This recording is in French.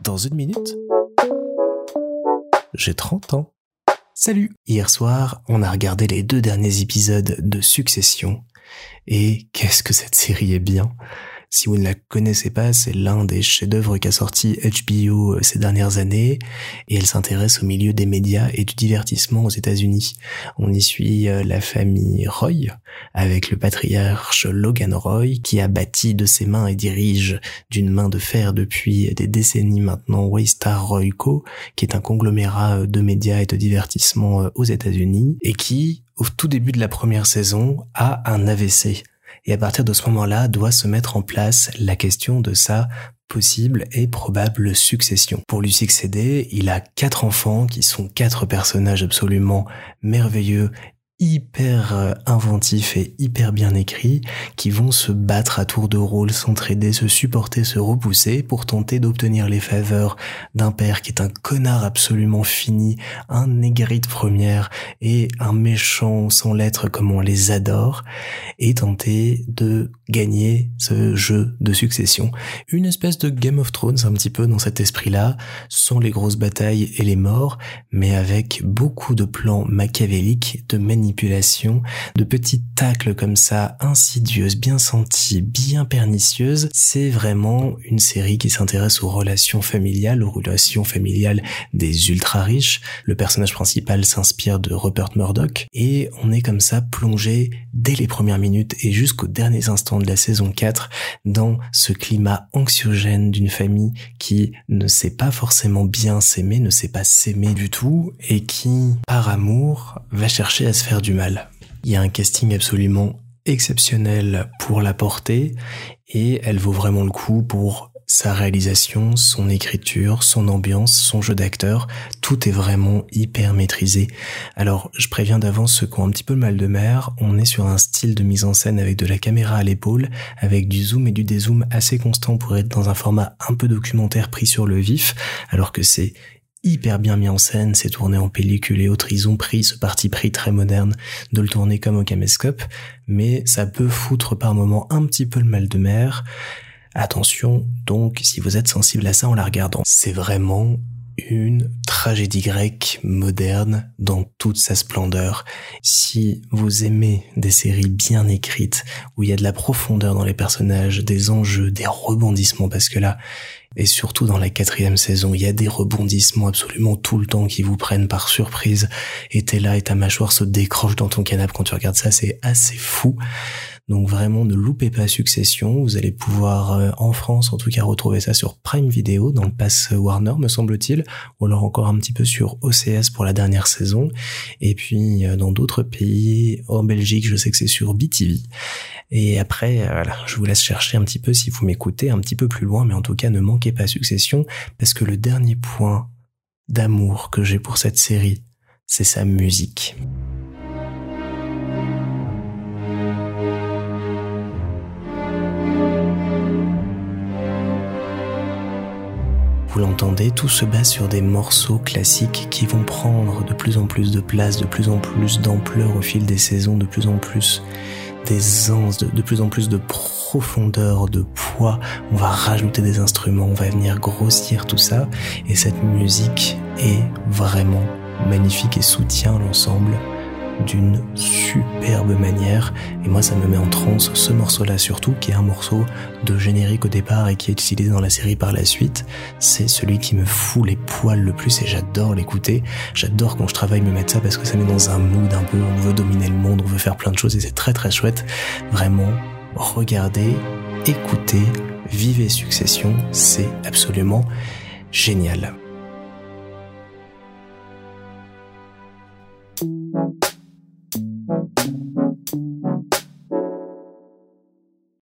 Dans une minute, j'ai 30 ans. Salut Hier soir, on a regardé les deux derniers épisodes de Succession. Et qu'est-ce que cette série est bien si vous ne la connaissez pas, c'est l'un des chefs-d'œuvre qu'a sorti HBO euh, ces dernières années et elle s'intéresse au milieu des médias et du divertissement aux États-Unis. On y suit euh, la famille Roy avec le patriarche Logan Roy qui a bâti de ses mains et dirige d'une main de fer depuis des décennies maintenant Waystar Roy Co, qui est un conglomérat euh, de médias et de divertissement aux États-Unis et qui au tout début de la première saison, a un AVC. Et à partir de ce moment-là, doit se mettre en place la question de sa possible et probable succession. Pour lui succéder, il a quatre enfants qui sont quatre personnages absolument merveilleux hyper euh, inventifs et hyper bien écrits qui vont se battre à tour de rôle, s'entraider, se supporter, se repousser pour tenter d'obtenir les faveurs d'un père qui est un connard absolument fini, un négrite première et un méchant sans lettres comme on les adore et tenter de gagner ce jeu de succession. Une espèce de Game of Thrones un petit peu dans cet esprit-là, sans les grosses batailles et les morts, mais avec beaucoup de plans machiavéliques de manipulation manipulation, de petites tacles comme ça, insidieuses, bien senties, bien pernicieuses. C'est vraiment une série qui s'intéresse aux relations familiales, aux relations familiales des ultra riches. Le personnage principal s'inspire de Rupert Murdoch et on est comme ça plongé dès les premières minutes et jusqu'aux derniers instants de la saison 4 dans ce climat anxiogène d'une famille qui ne sait pas forcément bien s'aimer, ne sait pas s'aimer du tout et qui, par amour, va chercher à se faire du mal. Il y a un casting absolument exceptionnel pour la porter et elle vaut vraiment le coup pour sa réalisation, son écriture, son ambiance, son jeu d'acteur, tout est vraiment hyper maîtrisé. Alors, je préviens d'avance ceux qui ont un petit peu le mal de mer, on est sur un style de mise en scène avec de la caméra à l'épaule, avec du zoom et du dézoom assez constant pour être dans un format un peu documentaire pris sur le vif, alors que c'est hyper bien mis en scène, c'est tourné en pellicule et autres, ils ont pris ce parti pris très moderne de le tourner comme au caméscope, mais ça peut foutre par moments un petit peu le mal de mer. Attention, donc, si vous êtes sensible à ça en la regardant, c'est vraiment une tragédie grecque moderne dans toute sa splendeur. Si vous aimez des séries bien écrites, où il y a de la profondeur dans les personnages, des enjeux, des rebondissements, parce que là, et surtout dans la quatrième saison, il y a des rebondissements absolument tout le temps qui vous prennent par surprise. Et t'es là et ta mâchoire se décroche dans ton canapé quand tu regardes ça, c'est assez fou. Donc vraiment, ne loupez pas Succession. Vous allez pouvoir, euh, en France en tout cas, retrouver ça sur Prime Video, dans le pass Warner, me semble-t-il, ou alors encore un petit peu sur OCS pour la dernière saison. Et puis, euh, dans d'autres pays, en Belgique, je sais que c'est sur BTV. Et après, euh, voilà, je vous laisse chercher un petit peu si vous m'écoutez un petit peu plus loin, mais en tout cas, ne manquez pas Succession, parce que le dernier point d'amour que j'ai pour cette série, c'est sa musique. Vous l'entendez, tout se base sur des morceaux classiques qui vont prendre de plus en plus de place, de plus en plus d'ampleur au fil des saisons, de plus en plus d'aisance, de, de plus en plus de profondeur, de poids. On va rajouter des instruments, on va venir grossir tout ça. Et cette musique est vraiment magnifique et soutient l'ensemble d'une superbe manière. Et moi, ça me met en transe ce morceau-là surtout, qui est un morceau de générique au départ et qui est utilisé dans la série par la suite. C'est celui qui me fout les poils le plus et j'adore l'écouter. J'adore quand je travaille me mettre ça parce que ça met dans un mood un peu, on veut dominer le monde, on veut faire plein de choses et c'est très très chouette. Vraiment, regardez, écoutez, vivez Succession, c'est absolument génial.